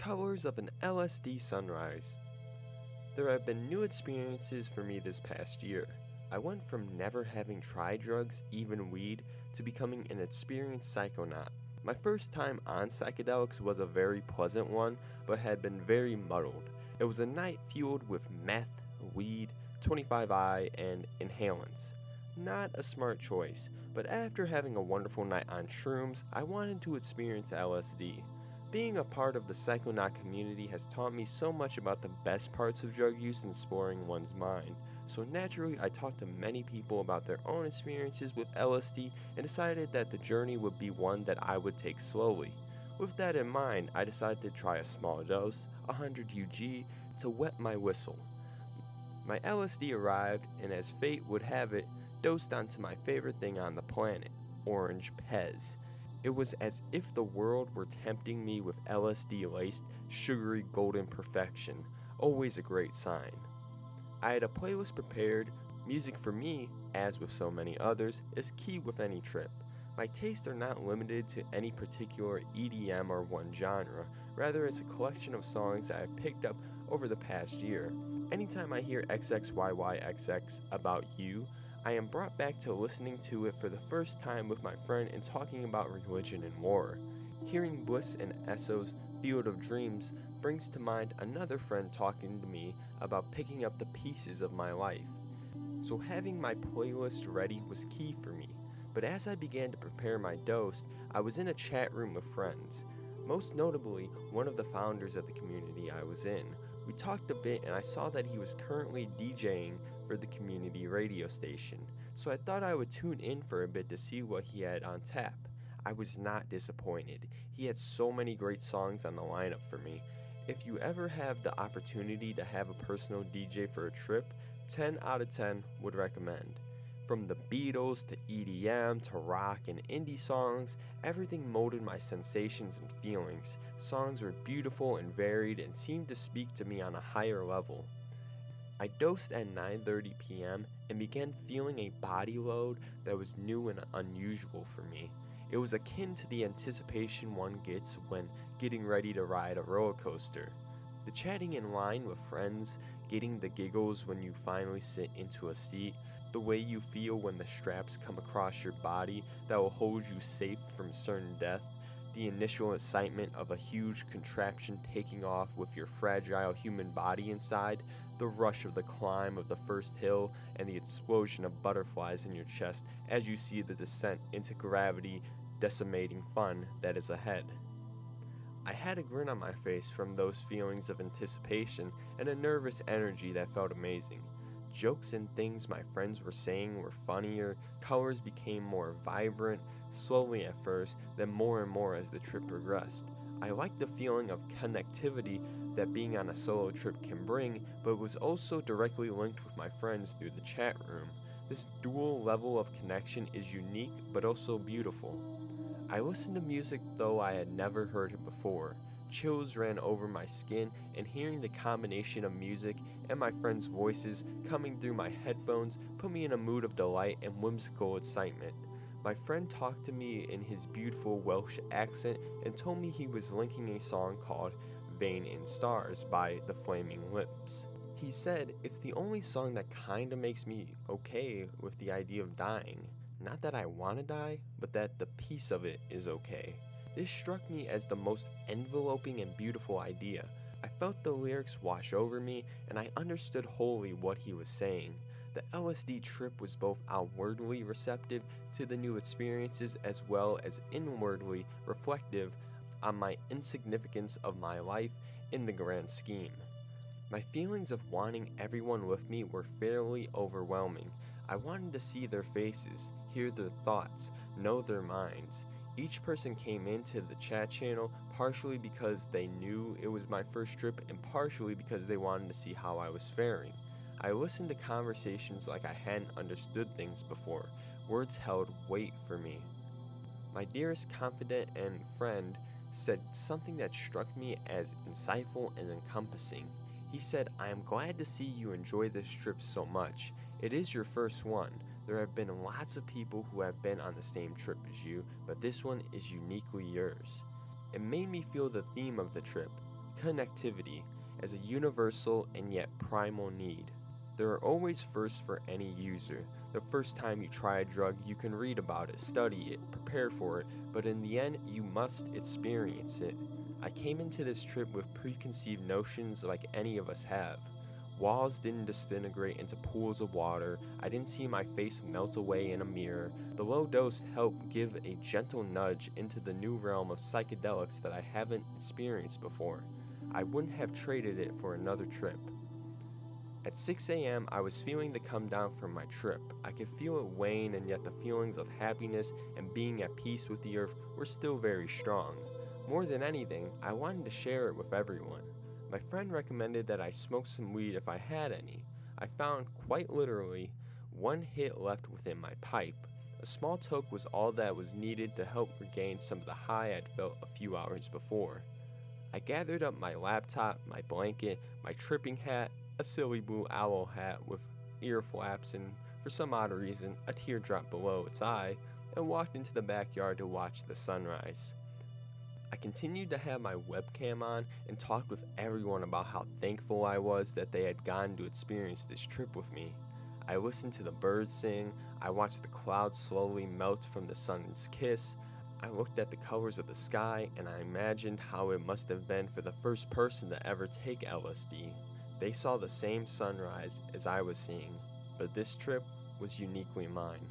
colors of an LSD sunrise. There have been new experiences for me this past year. I went from never having tried drugs, even weed, to becoming an experienced psychonaut. My first time on psychedelics was a very pleasant one, but had been very muddled. It was a night fueled with meth, weed, 25i, and inhalants. Not a smart choice, but after having a wonderful night on shrooms, I wanted to experience LSD. Being a part of the Psychonaut community has taught me so much about the best parts of drug use and exploring one's mind. So naturally, I talked to many people about their own experiences with LSD and decided that the journey would be one that I would take slowly. With that in mind, I decided to try a small dose, 100 UG, to wet my whistle. My LSD arrived, and as fate would have it, dosed onto my favorite thing on the planet, orange Pez. It was as if the world were tempting me with LSD laced, sugary golden perfection, always a great sign. I had a playlist prepared. Music for me, as with so many others, is key with any trip. My tastes are not limited to any particular EDM or one genre, rather, it's a collection of songs that I've picked up over the past year. Anytime I hear XXYYXX about you, I am brought back to listening to it for the first time with my friend and talking about religion and war. Hearing Bliss and Eso's Field of Dreams brings to mind another friend talking to me about picking up the pieces of my life. So having my playlist ready was key for me. But as I began to prepare my dose, I was in a chat room with friends. Most notably, one of the founders of the community I was in. We talked a bit and I saw that he was currently DJing for the community radio station, so I thought I would tune in for a bit to see what he had on tap. I was not disappointed. He had so many great songs on the lineup for me. If you ever have the opportunity to have a personal DJ for a trip, 10 out of 10 would recommend. From the Beatles to EDM to rock and indie songs, everything molded my sensations and feelings. Songs were beautiful and varied and seemed to speak to me on a higher level. I dosed at 9:30 p.m. and began feeling a body load that was new and unusual for me. It was akin to the anticipation one gets when getting ready to ride a roller coaster. The chatting in line with friends, getting the giggles when you finally sit into a seat, the way you feel when the straps come across your body that will hold you safe from certain death, the initial excitement of a huge contraption taking off with your fragile human body inside, the rush of the climb of the first hill, and the explosion of butterflies in your chest as you see the descent into gravity decimating fun that is ahead. I had a grin on my face from those feelings of anticipation and a nervous energy that felt amazing. Jokes and things my friends were saying were funnier, colors became more vibrant, slowly at first, then more and more as the trip progressed. I liked the feeling of connectivity that being on a solo trip can bring, but was also directly linked with my friends through the chat room. This dual level of connection is unique but also beautiful. I listened to music though I had never heard it before. Chills ran over my skin, and hearing the combination of music and my friends' voices coming through my headphones put me in a mood of delight and whimsical excitement. My friend talked to me in his beautiful Welsh accent and told me he was linking a song called Vein in Stars by The Flaming Lips. He said it's the only song that kinda makes me okay with the idea of dying. Not that I wanna die, but that the peace of it is okay. This struck me as the most enveloping and beautiful idea. I felt the lyrics wash over me, and I understood wholly what he was saying. The LSD trip was both outwardly receptive to the new experiences as well as inwardly reflective on my insignificance of my life in the grand scheme. My feelings of wanting everyone with me were fairly overwhelming. I wanted to see their faces, hear their thoughts, know their minds. Each person came into the chat channel partially because they knew it was my first trip and partially because they wanted to see how I was faring. I listened to conversations like I hadn't understood things before. Words held weight for me. My dearest confidant and friend said something that struck me as insightful and encompassing. He said, I am glad to see you enjoy this trip so much. It is your first one. There have been lots of people who have been on the same trip as you, but this one is uniquely yours. It made me feel the theme of the trip connectivity as a universal and yet primal need. There are always firsts for any user. The first time you try a drug, you can read about it, study it, prepare for it, but in the end, you must experience it. I came into this trip with preconceived notions like any of us have. Walls didn't disintegrate into pools of water. I didn't see my face melt away in a mirror. The low dose helped give a gentle nudge into the new realm of psychedelics that I haven't experienced before. I wouldn't have traded it for another trip. At 6 a.m., I was feeling the come down from my trip. I could feel it wane, and yet the feelings of happiness and being at peace with the earth were still very strong. More than anything, I wanted to share it with everyone. My friend recommended that I smoke some weed if I had any. I found, quite literally, one hit left within my pipe. A small toke was all that was needed to help regain some of the high I'd felt a few hours before. I gathered up my laptop, my blanket, my tripping hat, a silly blue owl hat with ear flaps and, for some odd reason, a teardrop below its eye, and walked into the backyard to watch the sunrise. I continued to have my webcam on and talked with everyone about how thankful I was that they had gotten to experience this trip with me. I listened to the birds sing, I watched the clouds slowly melt from the sun's kiss, I looked at the colors of the sky, and I imagined how it must have been for the first person to ever take LSD. They saw the same sunrise as I was seeing, but this trip was uniquely mine.